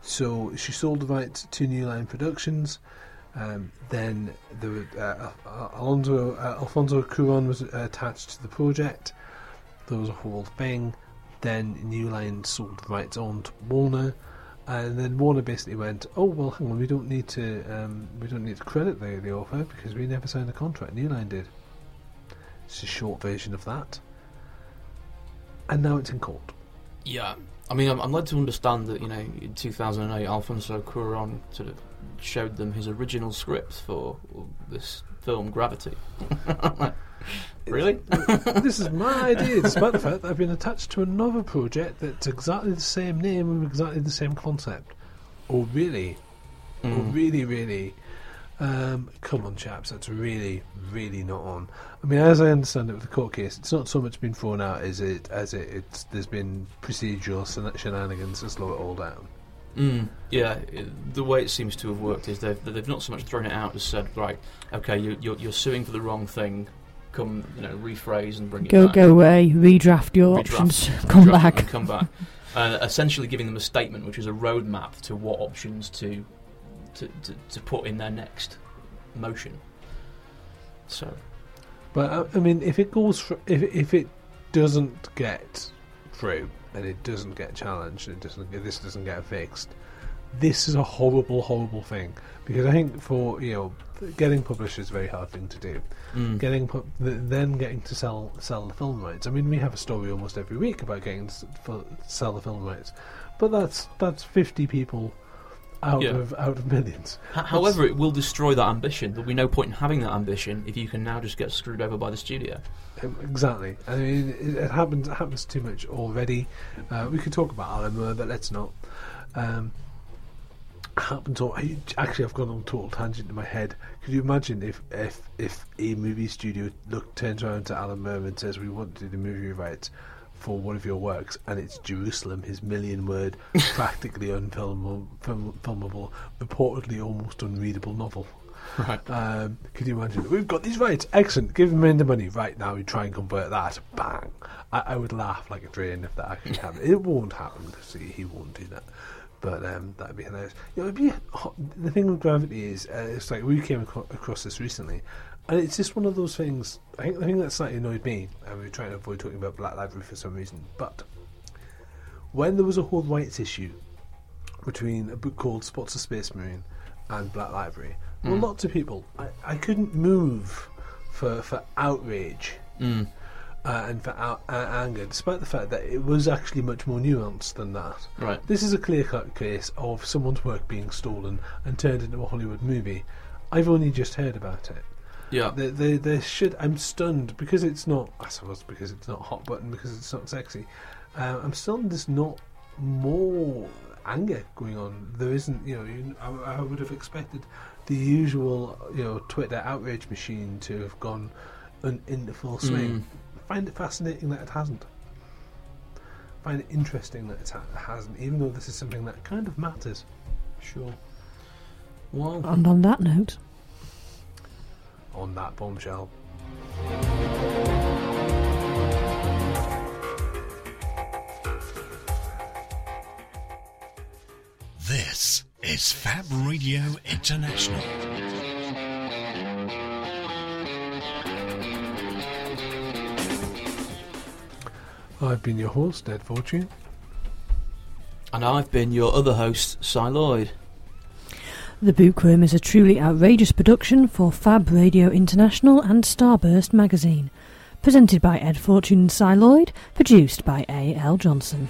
so she sold the rights to New Line Productions. Um, then the uh, Al- Alonso uh, Alfonso Cuarón was uh, attached to the project. There was a whole thing. Then New Line sold the rights on to Warner, and then Warner basically went, "Oh well, hang on, we don't need to um, we don't need to credit the the author because we never signed a contract. New Line did." It's a short version of that, and now it's in court. Yeah. I mean, I'm, I'm led to understand that you know, in 2008, Alfonso Cuarón sort of showed them his original script for this film, Gravity. really? this is my idea, despite the fact that I've been attached to another project that's exactly the same name with exactly the same concept. Oh, really? Oh, Mm. really, really? Um, come on, chaps, that's really, really not on. I mean, as I understand it with the court case, it's not so much been thrown out as it as it it's there's been procedural shenanigans to slow it all down. Mm, yeah, it- the way it seems to have worked is they've they've not so much thrown it out as said, right, okay, you, you're you're suing for the wrong thing. Come, you know, rephrase and bring it Go back. go away, redraft your Redraft, options, come Drop back. come back. Uh, essentially, giving them a statement, which is a roadmap to what options to to, to, to put in their next motion. So, But uh, I mean, if it goes, fr- if if it doesn't get through and it doesn't get challenged, it doesn't, this doesn't get fixed. This is a horrible, horrible thing because I think for you know, getting published is a very hard thing to do. mm, Getting pu- then getting to sell sell the film rights. I mean, we have a story almost every week about getting to for, sell the film rights, but that's that's fifty people out Yeah. of out of millions. H- however, it will destroy that ambition. There'll be no point in having that ambition if you can now just get screwed over by the studio. Exactly. I mean, it, it happens. It happens too much already. Uh, we could talk about Alan Moore, but let's not. Um, happens. All, I, actually, I've gone on a total tangent in my head. Could you imagine if if if a movie studio look turns around to Alan Moore and says, "We want to do the movie rights." For one of your works, and it's Jerusalem, his million-word, practically unfilmable, film, filmable, reportedly almost unreadable novel. Right. Um, could you imagine? We've got these rights. Excellent. Give them in the money right now. We try and convert that. Bang. I, I would laugh like a drain if that actually happened. It won't happen because he, he won't do that. But um, that'd be hilarious. You know, it'd be the thing with gravity is uh, it's like we came aco- across this recently, and it's just one of those things. I think the thing that slightly annoyed me, and we were trying to avoid talking about Black Library for some reason, but when there was a whole rights issue between a book called Spots the Space Marine and Black Library, well, Mm. lots of people, I, I couldn't move for for outrage Mm. uh, and for uh, anger, despite the fact that it was actually much more nuanced than that. Right. This is a clear cut case of someone's work being stolen and turned into a Hollywood movie. I've only just heard about it. Yeah. They, they, they should. I'm stunned because it's not. I suppose because it's not hot button because it's not sexy. Uh, I'm stunned. There's not more anger going on. There isn't. You know, you, I, I would have expected the usual, you know, Twitter outrage machine to have gone un, into full swing. Mm. Find it fascinating that it hasn't. Find it interesting that it ha- hasn't, even though this is something that kind of matters. Sure. Well, And on that note, On that bombshell. This is Fab Radio International. I've been your host, Ed Fortune. and I've been your other host, Si Lloyd. The Bookworm is a truly outrageous production for Fab Radio International and Starburst magazine. Presented by Ed Fortune and Si Lloyd, produced by A. L. Johnson.